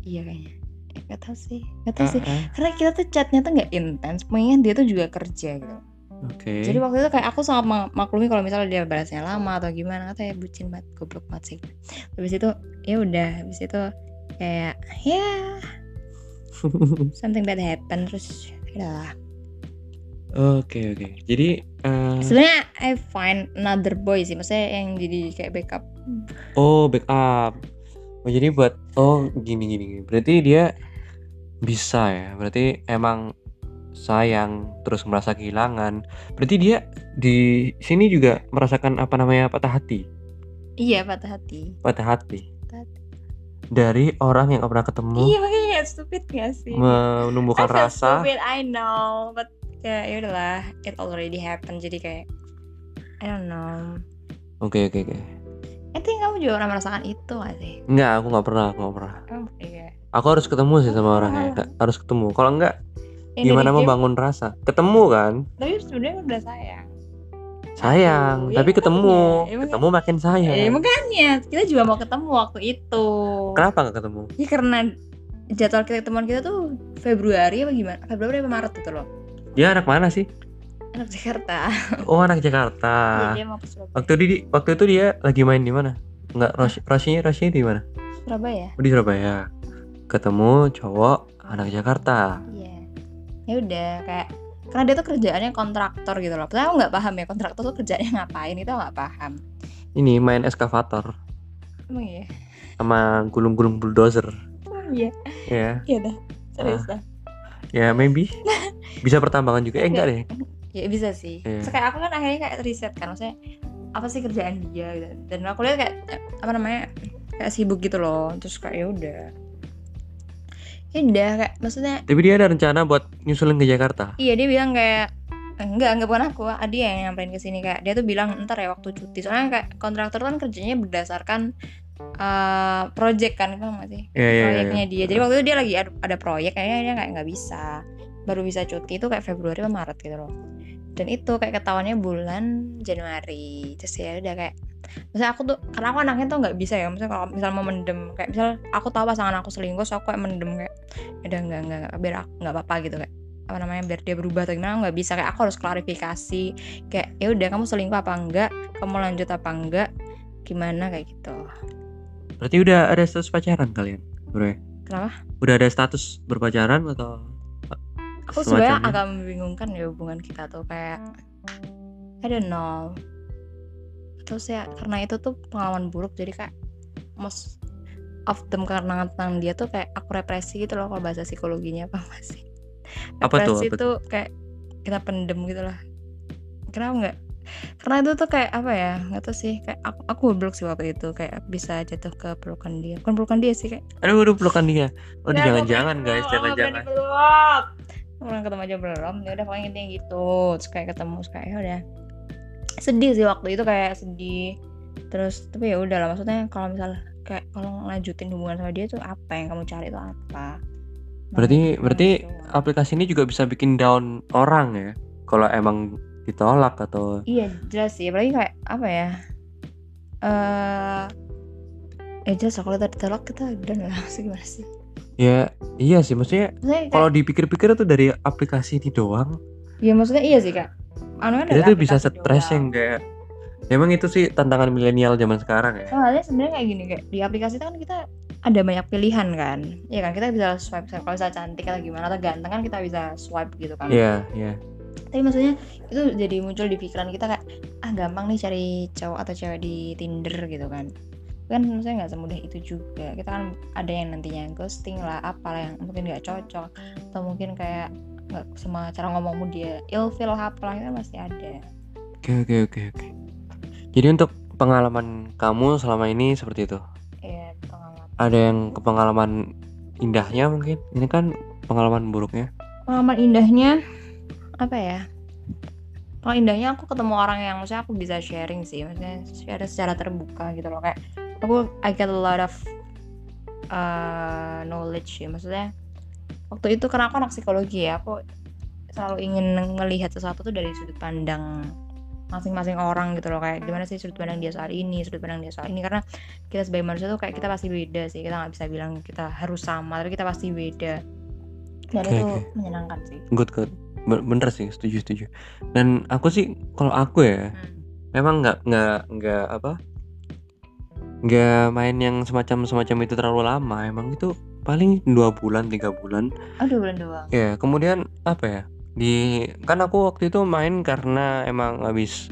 Speaker 1: iya kayaknya. Eh, nggak tahu sih nggak tahu sih.
Speaker 2: Ah, ah.
Speaker 1: karena kita tuh chatnya tuh nggak intens pengen dia tuh juga kerja gitu.
Speaker 2: Oke.
Speaker 1: Jadi waktu itu kayak aku sangat mak- maklumi kalau misalnya dia balasnya lama atau gimana atau ya bucin banget goblok banget sih. Habis itu ya udah habis itu kayak ya *laughs* something bad happen terus ya lah.
Speaker 2: Oke oke. Jadi eh,
Speaker 1: sebenarnya I find another boy sih maksudnya yang jadi kayak backup.
Speaker 2: Oh backup oh jadi buat oh gini gini gini. berarti dia bisa ya? Berarti emang sayang terus merasa kehilangan. Berarti dia di sini juga merasakan apa namanya patah hati?
Speaker 1: Iya patah hati.
Speaker 2: Patah hati.
Speaker 1: Patah hati.
Speaker 2: dari orang yang gak pernah ketemu.
Speaker 1: Iya makanya stupid gak sih?
Speaker 2: Menumbuhkan
Speaker 1: I
Speaker 2: rasa.
Speaker 1: stupid I know but kayak ya udahlah it already happened. Jadi kayak I don't know.
Speaker 2: Oke oke oke
Speaker 1: I think kamu juga pernah merasakan itu gak sih
Speaker 2: Enggak, aku nggak pernah, aku nggak pernah.
Speaker 1: oh, iya
Speaker 2: Aku harus ketemu sih sama orangnya,
Speaker 1: Oh.
Speaker 2: Nggak- harus ketemu. Kalau enggak, gimana
Speaker 1: game,
Speaker 2: membangun rasa? Ketemu kan,
Speaker 1: tapi sebenarnya udah sayang
Speaker 2: sayang,
Speaker 1: Aduh, ya
Speaker 2: tapi ketemu,
Speaker 1: makanya, ya
Speaker 2: ketemu makin sayang.
Speaker 1: Eh, makanya kita juga mau ketemu waktu itu.
Speaker 2: Kenapa nggak ketemu?
Speaker 1: Ya karena jadwal kita ketemuan kita tuh Februari apa gimana? Februari apa Maret gitu loh.
Speaker 2: Dia anak mana sih?
Speaker 1: Anak Jakarta.
Speaker 2: Oh, anak Jakarta.
Speaker 1: Iya, dia mau ke Surabaya.
Speaker 2: Waktu di waktu itu dia lagi main di mana? Enggak, Ros Rosnya Rosnya di mana?
Speaker 1: Surabaya.
Speaker 2: Oh, di Surabaya. Ketemu cowok anak Jakarta.
Speaker 1: Iya. Ya udah kayak karena dia tuh kerjaannya kontraktor gitu loh. Padahal aku nggak paham ya kontraktor tuh kerjaannya ngapain itu nggak paham.
Speaker 2: Ini main eskavator
Speaker 1: Emang iya.
Speaker 2: sama gulung-gulung bulldozer.
Speaker 1: Oh, iya.
Speaker 2: Ya,
Speaker 1: Iya dah. Serius dah.
Speaker 2: ya maybe. Bisa pertambangan juga. Eh enggak deh.
Speaker 1: Ya bisa sih.
Speaker 2: Iya.
Speaker 1: Terus kayak aku kan akhirnya kayak riset kan maksudnya apa sih kerjaan dia gitu. Dan aku lihat kayak apa namanya kayak sibuk gitu loh. Terus kayak ya udah. Ya udah kayak maksudnya
Speaker 2: Tapi dia ada rencana buat nyusulin ke Jakarta.
Speaker 1: iya dia bilang kayak enggak enggak bukan aku dia yang nyamperin ke sini kayak dia tuh bilang ntar ya waktu cuti soalnya kayak kontraktor kan kerjanya berdasarkan eh project kan paham gak sih
Speaker 2: Iya, iya, iya,
Speaker 1: proyeknya
Speaker 2: iya.
Speaker 1: dia jadi waktu itu dia lagi ada, ada proyek kayaknya dia kayak nggak bisa baru bisa cuti itu kayak Februari atau Maret gitu loh. Dan itu kayak ketahuannya bulan Januari. Terus ya udah kayak misalnya aku tuh karena aku anaknya tuh nggak bisa ya misalnya kalau misal mau mendem kayak misal aku tahu pasangan aku selingkuh so aku kayak mendem kayak udah nggak nggak biar nggak apa-apa gitu kayak apa namanya biar dia berubah atau gimana nggak bisa. Kayak aku harus klarifikasi kayak ya udah kamu selingkuh apa enggak? Kamu lanjut apa enggak? Gimana? Kayak gitu.
Speaker 2: Berarti udah ada status pacaran kalian, bro?
Speaker 1: Kenapa?
Speaker 2: Udah ada status berpacaran atau
Speaker 1: aku sebenarnya agak membingungkan ya hubungan kita tuh kayak I don't know. Terus ya karena itu tuh pengalaman buruk jadi kayak most of them karena tentang dia tuh kayak aku represi gitu loh kalau bahasa psikologinya apa masih
Speaker 2: Apa tuh,
Speaker 1: represi
Speaker 2: apa
Speaker 1: tuh kayak kita pendem gitu lah. Kenapa nggak? Karena itu tuh kayak apa ya nggak tahu sih kayak aku aku goblok sih waktu itu kayak bisa jatuh ke pelukan dia. Bukan pelukan dia sih kayak
Speaker 2: Aduh, udah pelukan dia. Oh,
Speaker 1: Ya,
Speaker 2: jangan-jangan
Speaker 1: aku
Speaker 2: guys,
Speaker 1: pengen peluk. Orang ketemu aja belum, ya udah pokoknya intinya gitu. Terus kayak ketemu, terus kayak ya udah. Sedih sih waktu itu kayak sedih. Terus tapi ya udah lah maksudnya kalau misal kayak kalau lanjutin hubungan sama dia tuh apa yang kamu cari itu apa?
Speaker 2: Berarti
Speaker 1: Nah,
Speaker 2: berarti
Speaker 1: gitu doang.
Speaker 2: aplikasi ini juga bisa bikin down orang ya. Kalau emang ditolak atau
Speaker 1: Iya jelas sih, apalagi kayak apa ya? Eh eh jelas kalau tadi ditolak kita dan lah *laughs* gimana sih?
Speaker 2: Ya iya sih maksudnya
Speaker 1: Maksudnya
Speaker 2: kalau dipikir-pikir tuh dari aplikasi ini doang
Speaker 1: ya maksudnya iya sih kak. Anu kan
Speaker 2: tuh bisa stres yang kayak emang itu sih tantangan milenial zaman sekarang ya
Speaker 1: Soalnya sebenarnya kayak gini kayak di aplikasi itu kan kita ada banyak pilihan kan. Iya kan kita bisa swipe kalau misalnya cantik atau gimana atau ganteng kan kita bisa swipe gitu kan.
Speaker 2: iya iya
Speaker 1: Tapi maksudnya itu jadi muncul di pikiran kita kayak ah gampang nih cari cowok atau cewek di Tinder gitu kan. Kan maksudnya nggak semudah itu juga. Kita kan ada yang nantinya ghosting lah, apalah yang mungkin nggak cocok atau mungkin kayak nggak sama cara ngomongmu dia ilfeel apalah itu kan pasti ada.
Speaker 2: oke oke oke oke jadi untuk pengalaman kamu selama ini seperti itu
Speaker 1: Iya, pengalaman.
Speaker 2: ada yang ke pengalaman indahnya mungkin ini kan pengalaman buruknya
Speaker 1: Pengalaman indahnya apa ya? Kalau indahnya aku ketemu orang yang maksudnya aku bisa sharing sih, maksudnya share secara terbuka gitu loh kayak aku I get a lot of uh, knowledge ya maksudnya waktu itu karena aku anak psikologi ya aku selalu ingin melihat sesuatu tuh dari sudut pandang masing-masing orang gitu loh. Kayak gimana sih sudut pandang dia soal ini sudut pandang dia soal ini. Karena kita sebagai manusia tuh kayak kita pasti beda sih. Kita nggak bisa bilang kita harus sama tapi kita pasti beda. Dan
Speaker 2: Oke,
Speaker 1: itu
Speaker 2: oke.
Speaker 1: menyenangkan sih.
Speaker 2: Good good. Be- bener sih. Setuju setuju. Dan aku sih kalau aku ya memang nggak nggak nggak apa nggak main yang semacam semacam itu terlalu lama emang itu paling dua bulan tiga bulan.
Speaker 1: Oh dua bulan doang?
Speaker 2: Ya kemudian apa ya di kan aku waktu itu main karena emang habis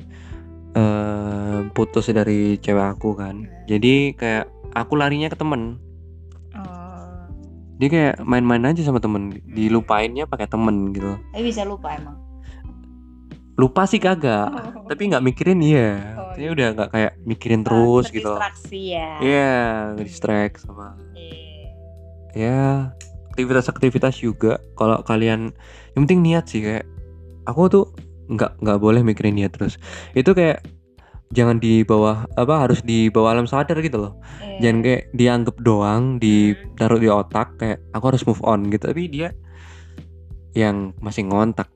Speaker 2: eh putus dari cewek aku kan. Jadi kayak aku larinya ke temen.
Speaker 1: Oh.
Speaker 2: Dia kayak main-main aja sama temen dilupainnya pakai temen gitu.
Speaker 1: Tapi bisa lupa emang?
Speaker 2: Lupa sih kagak tapi nggak mikirin iya.
Speaker 1: Oh, Iya.
Speaker 2: udah nggak kayak mikirin terus gitu
Speaker 1: Terdistraksi ya
Speaker 2: Iya, distract sama
Speaker 1: Iya.
Speaker 2: ya aktivitas-aktivitas juga. Kalau kalian yang penting niat sih kayak aku tuh nggak nggak boleh mikirin niat terus. Itu kayak jangan di bawah apa harus di bawah alam sadar gitu loh.
Speaker 1: Iya.
Speaker 2: Jangan kayak dianggap doang, ditaruh di otak kayak aku harus move on gitu. Tapi dia yang masih ngontak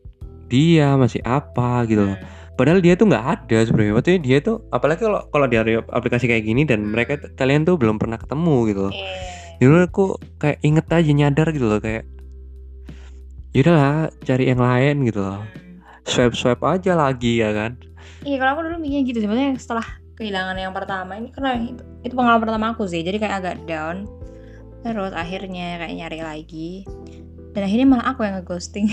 Speaker 2: dia masih apa gitu loh.
Speaker 1: Hmm.
Speaker 2: Padahal dia tuh nggak ada sebenarnya. Maksudnya dia tuh apalagi kalau kalau di aplikasi kayak gini dan
Speaker 1: Hmm.
Speaker 2: mereka kalian tuh belum pernah ketemu gitu loh.
Speaker 1: Iya.
Speaker 2: Dulu aku kayak inget aja nyadar gitu loh kayak Yaudahlah cari yang lain gitu loh
Speaker 1: Hmm.
Speaker 2: Swipe swipe aja lagi ya kan
Speaker 1: Iya kalau aku dulu mikirnya gitu sebenarnya setelah kehilangan yang pertama ini karena itu, itu pengalaman pertama aku sih jadi kayak agak down terus akhirnya kayak nyari lagi dan akhirnya malah aku yang ngeghosting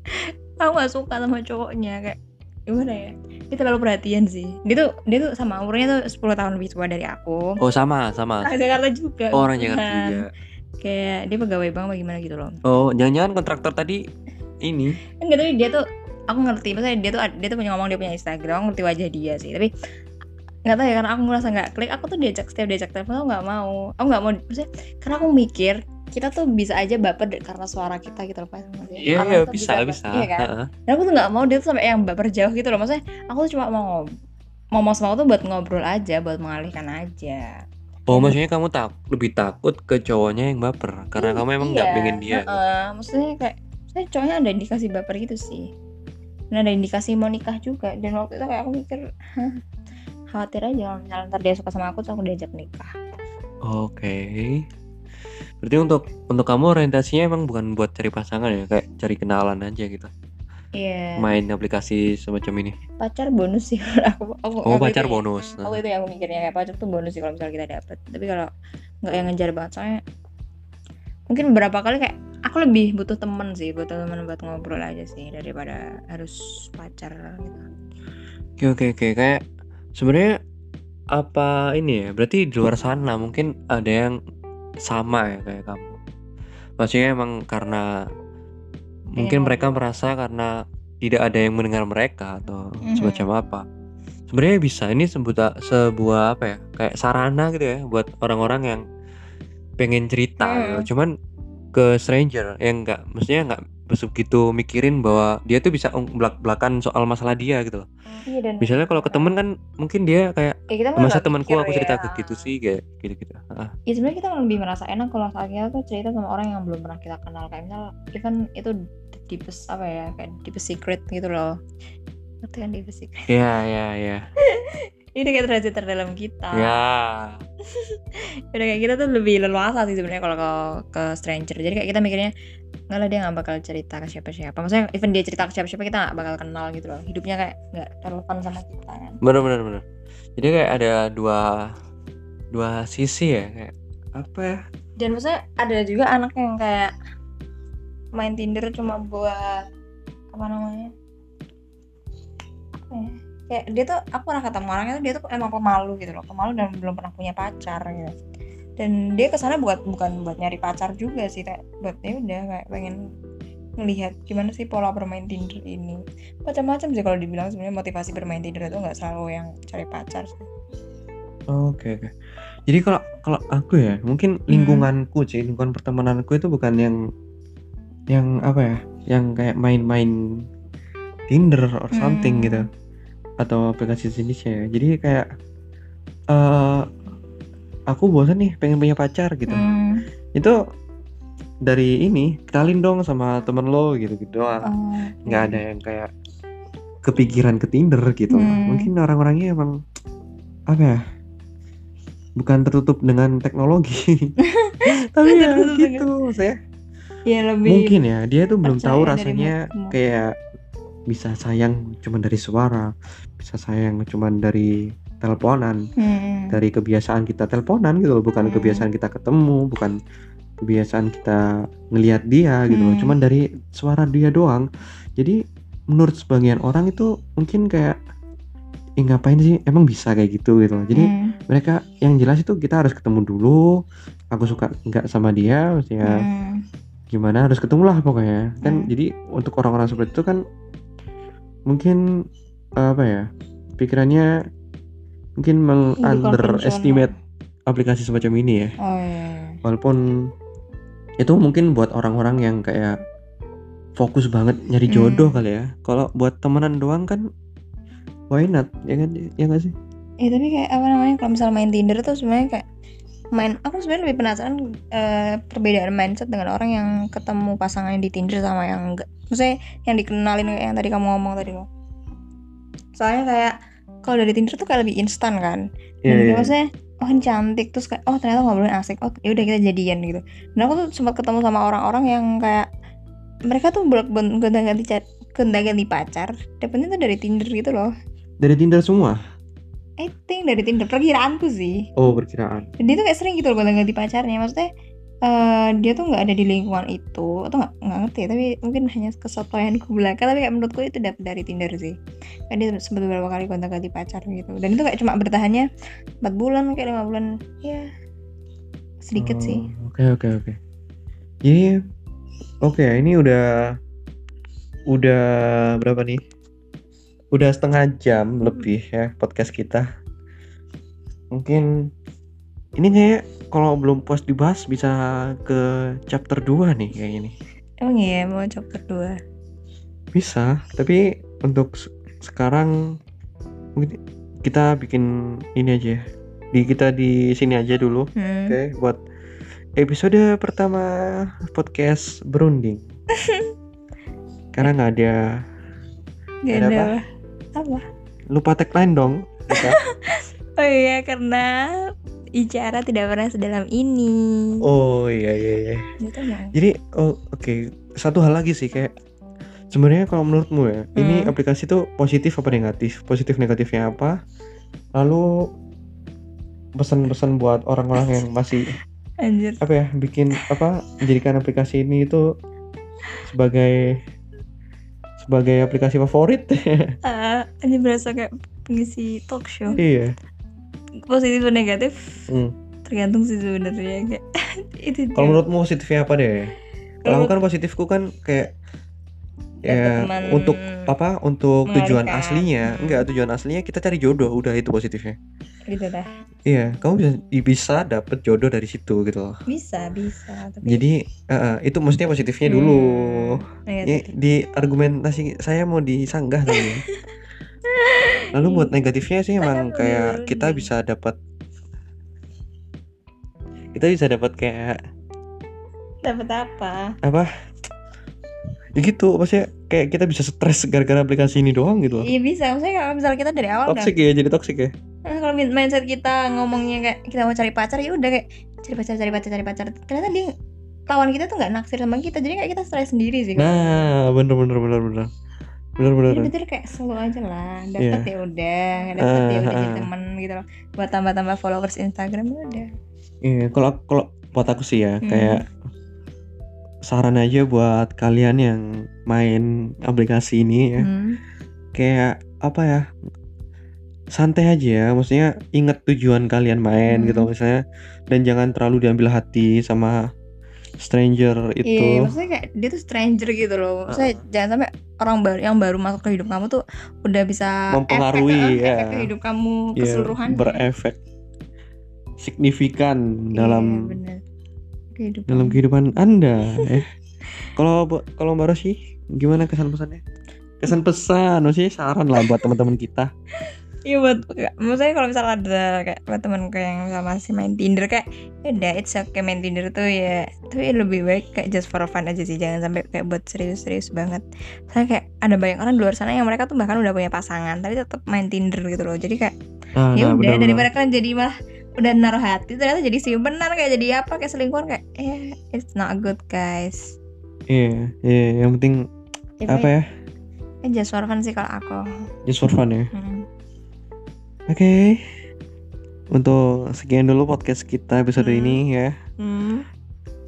Speaker 1: *laughs* aku gak suka sama cowoknya kayak gimana ya? Dia terlalu perhatian sih. Dia tuh dia tuh sama umurnya tuh 10 tahun lebih tua dari aku.
Speaker 2: Oh sama sama.
Speaker 1: Orang Jakarta juga.
Speaker 2: Oh, Orang Jakarta
Speaker 1: bukan.
Speaker 2: juga.
Speaker 1: Kayak dia pegawai bank bagaimana gitu loh.
Speaker 2: Oh jangan-jangan kontraktor tadi ini?
Speaker 1: Enggak tapi dia tuh aku ngerti. Maksudnya dia tuh dia tuh punya ngomong dia punya Instagram aku ngerti wajah dia sih. Tapi nggak tahu ya karena aku ngerasa nggak klik aku tuh diajak setiap diajak telepon aku nggak mau. Aku nggak mau maksudnya karena aku mikir kita tuh bisa aja baper karena suara kita gitu loh Pak.
Speaker 2: Iya iya
Speaker 1: tuh
Speaker 2: bisa bisa.
Speaker 1: Iya kan? Dan aku tuh nggak mau dia tuh sampai yang baper jauh gitu loh. Maksudnya aku tuh cuma mau ngob- ngomong sama aku tuh buat ngobrol aja buat mengalihkan aja.
Speaker 2: Oh maksudnya kamu tak lebih takut ke cowoknya yang baper? Karena
Speaker 1: Iya,
Speaker 2: kamu emang nggak
Speaker 1: iya,
Speaker 2: pengen dia
Speaker 1: heeh. maksudnya kayak saya cowoknya ada indikasi baper gitu sih. Dan ada indikasi mau nikah juga. Dan waktu itu kayak aku mikir "Hah, khawatir aja kalau misalnya ntar dia suka sama aku terus aku diajak nikah.
Speaker 2: Oke Berarti untuk untuk kamu orientasinya emang bukan buat cari pasangan ya Kayak cari kenalan aja gitu.
Speaker 1: Iya.
Speaker 2: Main aplikasi semacam ini.
Speaker 1: Pacar bonus sih aku, aku
Speaker 2: Oh pacar
Speaker 1: itu-
Speaker 2: bonus.
Speaker 1: waktu itu yang aku mikirnya kayak pacar tuh bonus sih kalau misalnya kita dapet. Tapi kalau nggak yang ngejar banget soalnya mungkin beberapa kali kayak aku lebih butuh temen sih butuh temen buat ngobrol aja sih daripada harus pacar gitu.
Speaker 2: Oke oke oke. Kayak sebenarnya apa ini ya? Berarti di luar sana mungkin ada yang sama ya kayak kamu maksudnya emang karena mungkin mereka merasa karena tidak ada yang mendengar mereka atau
Speaker 1: Mhm.
Speaker 2: semacam apa sebenarnya bisa ini sebuta sebuah apa ya kayak sarana gitu ya buat orang-orang yang pengen cerita gitu. cuman ke stranger yang enggak maksudnya enggak begitu mikirin bahwa dia tuh bisa belak belakan soal masalah dia gitu loh.
Speaker 1: Iya dan
Speaker 2: misalnya kalau ke temen kan mungkin dia kayak
Speaker 1: ya kita
Speaker 2: masa
Speaker 1: nggak
Speaker 2: temanku aku cerita
Speaker 1: ya.
Speaker 2: ke gitu sih? Kayak gitu gitu
Speaker 1: ya sebenarnya kita lebih merasa enak kalau saat kita tuh cerita sama orang yang belum pernah kita kenal. Kayak misal even itu deepest apa ya kayak deepest secret gitu loh. Ngerti kan deepest secret?
Speaker 2: Ya ya ya *laughs*
Speaker 1: ini kayak derajat terdalam kita.
Speaker 2: Ya. *laughs*
Speaker 1: Udah kayak kita tuh lebih leluasa sih sebenarnya kalau ke, ke stranger. Jadi kayak kita mikirnya nggak lah dia nggak bakal cerita ke siapa-siapa. Maksudnya even dia cerita ke siapa-siapa kita nggak bakal kenal gitu loh. Hidupnya kayak nggak relevan sama kita kan?
Speaker 2: Bener bener bener. Jadi kayak ada dua dua sisi ya kayak apa ya?
Speaker 1: Dan maksudnya ada juga anak yang kayak main Tinder cuma buat apa namanya? Apa ya kayak dia tuh aku pernah ketemu orangnya tuh dia tuh emang pemalu gitu loh pemalu dan belum pernah punya pacar gitu dan dia ke sana buat bukan buat nyari pacar juga sih kayak buat ya udah kayak pengen ngelihat gimana sih pola bermain Tinder ini macam-macam sih kalau dibilang sebenarnya motivasi bermain Tinder itu nggak selalu yang cari pacar sih
Speaker 2: Oke oke. Jadi kalau kalau aku ya, mungkin
Speaker 1: Hmm.
Speaker 2: lingkunganku sih, lingkungan pertemananku itu bukan yang yang apa ya, yang kayak main-main Tinder or something
Speaker 1: Hmm.
Speaker 2: gitu. Atau aplikasi sejenisnya ya. Jadi kayak eh aku bosan nih pengen punya pacar gitu.
Speaker 1: Hmm.
Speaker 2: Itu dari ini, kenalin dong sama temen lo gitu-gitu doang.
Speaker 1: Oh,
Speaker 2: Nggak ada yang kayak kepikiran ke Tinder gitu.
Speaker 1: Hmm.
Speaker 2: Mungkin orang-orangnya emang apa ya? Bukan tertutup dengan teknologi. *laughs* Tapi ya gitu saya.
Speaker 1: Ya lebih
Speaker 2: Mungkin ya dia tuh belum tahu rasanya kayak bisa sayang cuma dari suara, bisa sayang cuma dari teleponan,
Speaker 1: Hmm.
Speaker 2: dari kebiasaan kita teleponan gitu loh, bukan
Speaker 1: Hmm.
Speaker 2: kebiasaan kita ketemu, bukan kebiasaan kita ngelihat dia gitu loh,
Speaker 1: Hmm.
Speaker 2: cuman dari suara dia doang. Jadi menurut sebagian orang itu mungkin kayak eh ngapain sih emang bisa kayak gitu gitu loh. Jadi
Speaker 1: Hmm.
Speaker 2: mereka yang jelas itu kita harus ketemu dulu. Aku suka nggak sama dia, maksudnya
Speaker 1: Hmm.
Speaker 2: gimana harus ketemu lah pokoknya kan
Speaker 1: Hmm.
Speaker 2: jadi untuk orang-orang seperti itu kan mungkin apa ya pikirannya mungkin
Speaker 1: Lebih
Speaker 2: meng-underestimate aplikasi semacam ini ya.
Speaker 1: Oh iya.
Speaker 2: walaupun itu mungkin buat orang-orang yang kayak fokus banget nyari
Speaker 1: Hmm.
Speaker 2: jodoh kali ya. Kalau buat temenan doang kan why not? Ya kan? Ya nggak sih?
Speaker 1: Eh tapi kayak apa namanya kalau misal main Tinder tuh sebenarnya kayak main aku sebenarnya lebih penasaran eh, perbedaan mindset dengan orang yang ketemu pasangannya di Tinder sama yang enggak. Maksudnya yang dikenalin kayak yang tadi kamu ngomong tadi loh. Soalnya kayak kalau dari Tinder tuh kayak lebih instan kan.
Speaker 2: Iya,
Speaker 1: Dan kayak
Speaker 2: iya.
Speaker 1: maksudnya oh ini cantik terus kayak oh ternyata ngobrolin asik. Oh ya udah kita jadian gitu. Dan aku tuh sempat ketemu sama orang-orang yang kayak mereka tuh bolak gonta-ganti ca- gonta-ganti pacar. Dapetnya tuh dari Tinder gitu loh.
Speaker 2: dari Tinder semua
Speaker 1: I think dari Tinder. Perkiraanku sih.
Speaker 2: oh perkiraan.
Speaker 1: Dia tuh kayak sering gitu loh gonta-ganti pacarnya. Maksudnya eh, dia tuh nggak ada di lingkungan itu. Atau nggak nggak ngerti tapi mungkin hanya kesotoyanku *laughs* belaka. Tapi kayak menurutku itu dapet dari Tinder sih. Kan dia sempat beberapa kali gonta-ganti pacar gitu. Dan itu kayak cuma bertahannya 4 bulan kayak lima bulan. Ya sedikit
Speaker 2: Oh,
Speaker 1: sih
Speaker 2: Oke oke. Oke. Jadi oke ini udah udah berapa nih? Udah setengah jam lebih ya podcast kita. Mungkin ini kayak kalau belum puas dibahas bisa ke chapter 2 nih kayak ini.
Speaker 1: emang iya mau chapter 2
Speaker 2: Bisa, tapi untuk se- sekarang mungkin kita bikin ini aja. ya. Di kita di sini aja dulu.
Speaker 1: hmm.
Speaker 2: Oke, buat episode pertama podcast berunding. *laughs* Karena nggak ada
Speaker 1: Gak
Speaker 2: Ada
Speaker 1: ada
Speaker 2: apa?
Speaker 1: Apa?
Speaker 2: lupa tagline dong. *laughs*
Speaker 1: oh iya karena bicara tidak pernah sedalam ini
Speaker 2: oh iya iya iya.
Speaker 1: gitu
Speaker 2: Jadi oh oke satu hal lagi sih kayak sebenarnya kalau menurutmu ya ini
Speaker 1: Hmm.
Speaker 2: aplikasi tuh positif apa negatif? Positif negatifnya apa? Lalu pesan-pesan buat orang-orang yang masih
Speaker 1: anjir
Speaker 2: apa ya bikin apa menjadikan aplikasi ini itu sebagai sebagai aplikasi favorit.
Speaker 1: Ah, *laughs* ini berasa kayak pengisi talk show.
Speaker 2: Iya.
Speaker 1: Positif dan negatif?
Speaker 2: Hmm.
Speaker 1: tergantung sih sebenarnya kayak *laughs* itu
Speaker 2: kalau menurutmu positifnya apa deh? Kalau kan positifku kan kayak ya
Speaker 1: teman
Speaker 2: untuk apa? Untuk tujuan aslinya. Enggak tujuan aslinya kita cari jodoh. Udah itu positifnya.
Speaker 1: Gitu dah.
Speaker 2: Iya kamu bisa bisa dapet jodoh dari situ gitu loh.
Speaker 1: Bisa bisa tapi
Speaker 2: jadi eh, itu maksudnya positifnya
Speaker 1: Hmm,
Speaker 2: dulu. Ini di argumentasi saya mau disanggah tadi *laughs* ya. Lalu buat negatifnya sih emang
Speaker 1: Aduh,
Speaker 2: kayak kita bisa dapat kita bisa dapat kayak
Speaker 1: dapat apa?
Speaker 2: Apa? Ya gitu, maksudnya kayak kita bisa stres gara-gara aplikasi ini doang gitu loh.
Speaker 1: iya bisa maksudnya kalau misalnya kita dari awal kan
Speaker 2: Toxic ya, jadi toxic ya.
Speaker 1: Nah, kalau min- mindset kita ngomongnya kayak kita mau cari pacar ya udah kayak cari pacar cari pacar cari pacar ternyata dia lawan kita tuh nggak naksir sama kita jadi kayak kita stres sendiri sih
Speaker 2: Nah, bener bener bener bener. Bener bener.
Speaker 1: jadi betul kayak slow aja lah dapat
Speaker 2: Iya.
Speaker 1: ya udah nggak dapat ya udah
Speaker 2: Ah,
Speaker 1: jadi
Speaker 2: ah.
Speaker 1: teman gitu loh buat tambah-tambah followers Instagram ya udah
Speaker 2: Iya, kalau kalau buat aku sih ya
Speaker 1: Hmm.
Speaker 2: kayak saran aja buat kalian yang main aplikasi ini ya.
Speaker 1: Hmm.
Speaker 2: kayak apa ya santai aja ya maksudnya ingat tujuan kalian main
Speaker 1: Hmm.
Speaker 2: gitu misalnya dan jangan terlalu diambil hati sama stranger
Speaker 1: Iya,
Speaker 2: itu
Speaker 1: maksudnya kayak dia tuh stranger gitu loh. Maksudnya jangan sampai orang baru yang baru masuk ke hidup kamu tuh udah bisa
Speaker 2: Mempengaruhi,
Speaker 1: efek, eh,
Speaker 2: ya.
Speaker 1: efek ke hidup kamu
Speaker 2: ya
Speaker 1: keseluruhan.
Speaker 2: berefek signifikan dalam
Speaker 1: Iya, bener. Kehidupan.
Speaker 2: Dalam kehidupan anda eh. *laughs* Kalau kalau mbak Rosi gimana kesan pesannya kesan pesan sih saran lah buat teman-teman kita.
Speaker 1: Iya buat maksudnya kalau misalnya ada kayak buat temanku yang masih main Tinder kayak ya udah it's okay main Tinder tuh ya. Tapi lebih baik kayak just for fun aja sih jangan sampai kayak buat serius-serius banget. Soalnya kayak ada banyak orang di luar sana yang mereka tuh bahkan udah punya pasangan tapi tetap main Tinder gitu loh. Jadi kayak
Speaker 2: ah,
Speaker 1: ya
Speaker 2: nah,
Speaker 1: udah daripada kan jadi malah udah naruh hati ternyata jadi simpenan kayak jadi apa kayak selingkuhan kayak eh it's not good guys.
Speaker 2: iya iya yang penting
Speaker 1: Ya,
Speaker 2: apa ya
Speaker 1: Eh, just for fun sih kalau aku.
Speaker 2: just for fun ya
Speaker 1: Hmm.
Speaker 2: Oke. Untuk sekian dulu podcast kita episode
Speaker 1: Hmm.
Speaker 2: ini ya.
Speaker 1: Hmm.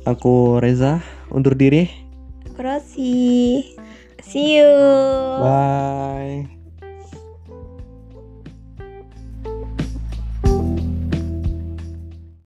Speaker 2: Aku Reza undur diri.
Speaker 1: Aku Rosi. See you.
Speaker 2: Bye.